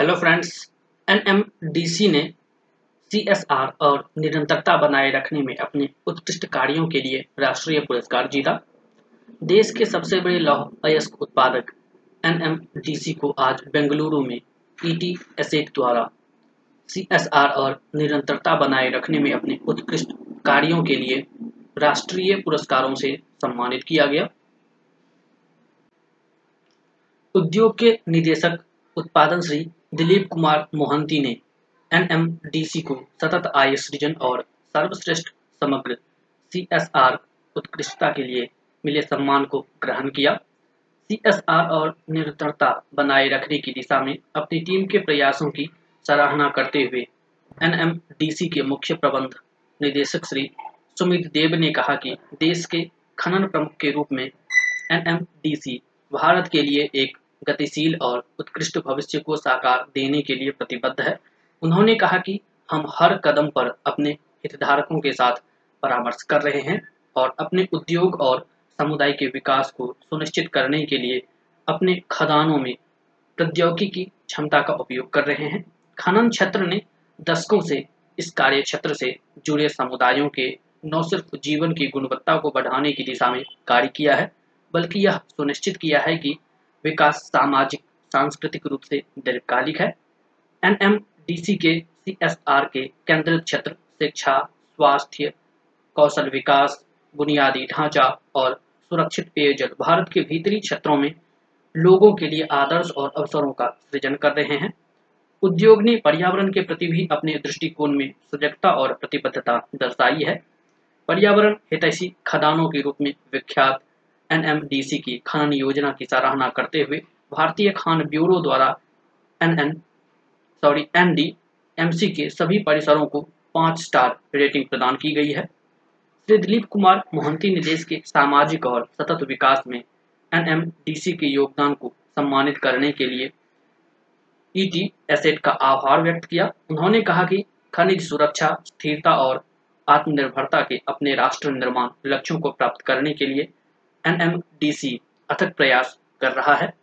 Hello friends NMDC ने CSR और निरंतरता बनाए रखने में अपने उत्कृष्ट कार्यों के लिए राष्ट्रीय पुरस्कार जीता। देश के सबसे बड़े लौह अयस्क उत्पादक एनएमडीसी को आज बेंगलुरु में ईटी एसेट द्वारा सीएसआर और निरंतरता बनाए रखने में अपने उत्कृष्ट कार्यों के लिए राष्ट्रीय पुरस्कारों से सम्मानित किया गया। उद्योग के निदेशक उत्पादन श्री दिलीप कुमार मोहंती ने एनएमडीसी को सतत आय, सृजन और सर्वश्रेष्ठ समग्र सीएसआर उत्कृष्टता के लिए मिले सम्मान को ग्रहण किया। सीएसआर और निरंतरता बनाए रखने की दिशा में अपनी टीम के प्रयासों की सराहना करते हुए एनएमडीसी के मुख्य प्रबंध निदेशक श्री सुमित देव ने कहा कि देश के खनन प्रमुख के रूप में एनएमडीसी भारत के लिए एक गतिशील और उत्कृष्ट भविष्य को साकार देने के लिए प्रतिबद्ध है। उन्होंने कहा कि हम हर कदम पर अपने हितधारकों के साथ परामर्श कर रहे हैं और अपने उद्योग और समुदाय के विकास को सुनिश्चित करने के लिए अपने खदानों में प्रौद्योगिकी क्षमता का उपयोग कर रहे हैं। खनन क्षेत्र ने दशकों से इस कार्य क्षेत्र से जुड़े समुदायों के न सिर्फ़ जीवन की गुणवत्ता को बढ़ाने की दिशा में कार्य किया है, बल्कि यह सुनिश्चित किया है कि विकास सामाजिक, सांस्कृतिक रूप से दीर्घकालिक है। एनएमडीसी के सीएसआर के केंद्रित क्षेत्र, शिक्षा, स्वास्थ्य, कौशल विकास, बुनियादी ढांचा और सुरक्षित पेयजल भारत के भीतरी क्षेत्रों में लोगों के लिए आदर्श और अवसरों का सृजन कर रहे हैं। उद्योग ने पर्यावरण के प्रति भी अपने दृष्टिकोण में सजगता और प्रतिबद्धता दर्शाई है। पर्यावरण हितैषी खदानों के रूप में विख्यात एनएमडीसी की खनन योजना की सराहना करते हुए भारतीय खान ब्यूरो द्वारा एनएन सॉरी एनडी, एमसी के सभी परिसरों को पाँच स्टार रेटिंग प्रदान की गई है। श्री दिलीप कुमार मोहंती ने देश के सामाजिक और सतत विकास में एनएमडीसी के योगदान को सम्मानित करने के लिए ईटी एसेट का आभार व्यक्त किया। उन्होंने कहा कि खनिज सुरक्षा, स्थिरता और आत्मनिर्भरता के अपने राष्ट्र निर्माण लक्ष्यों को प्राप्त करने के लिए एनएमडीसी अथक प्रयास कर रहा है।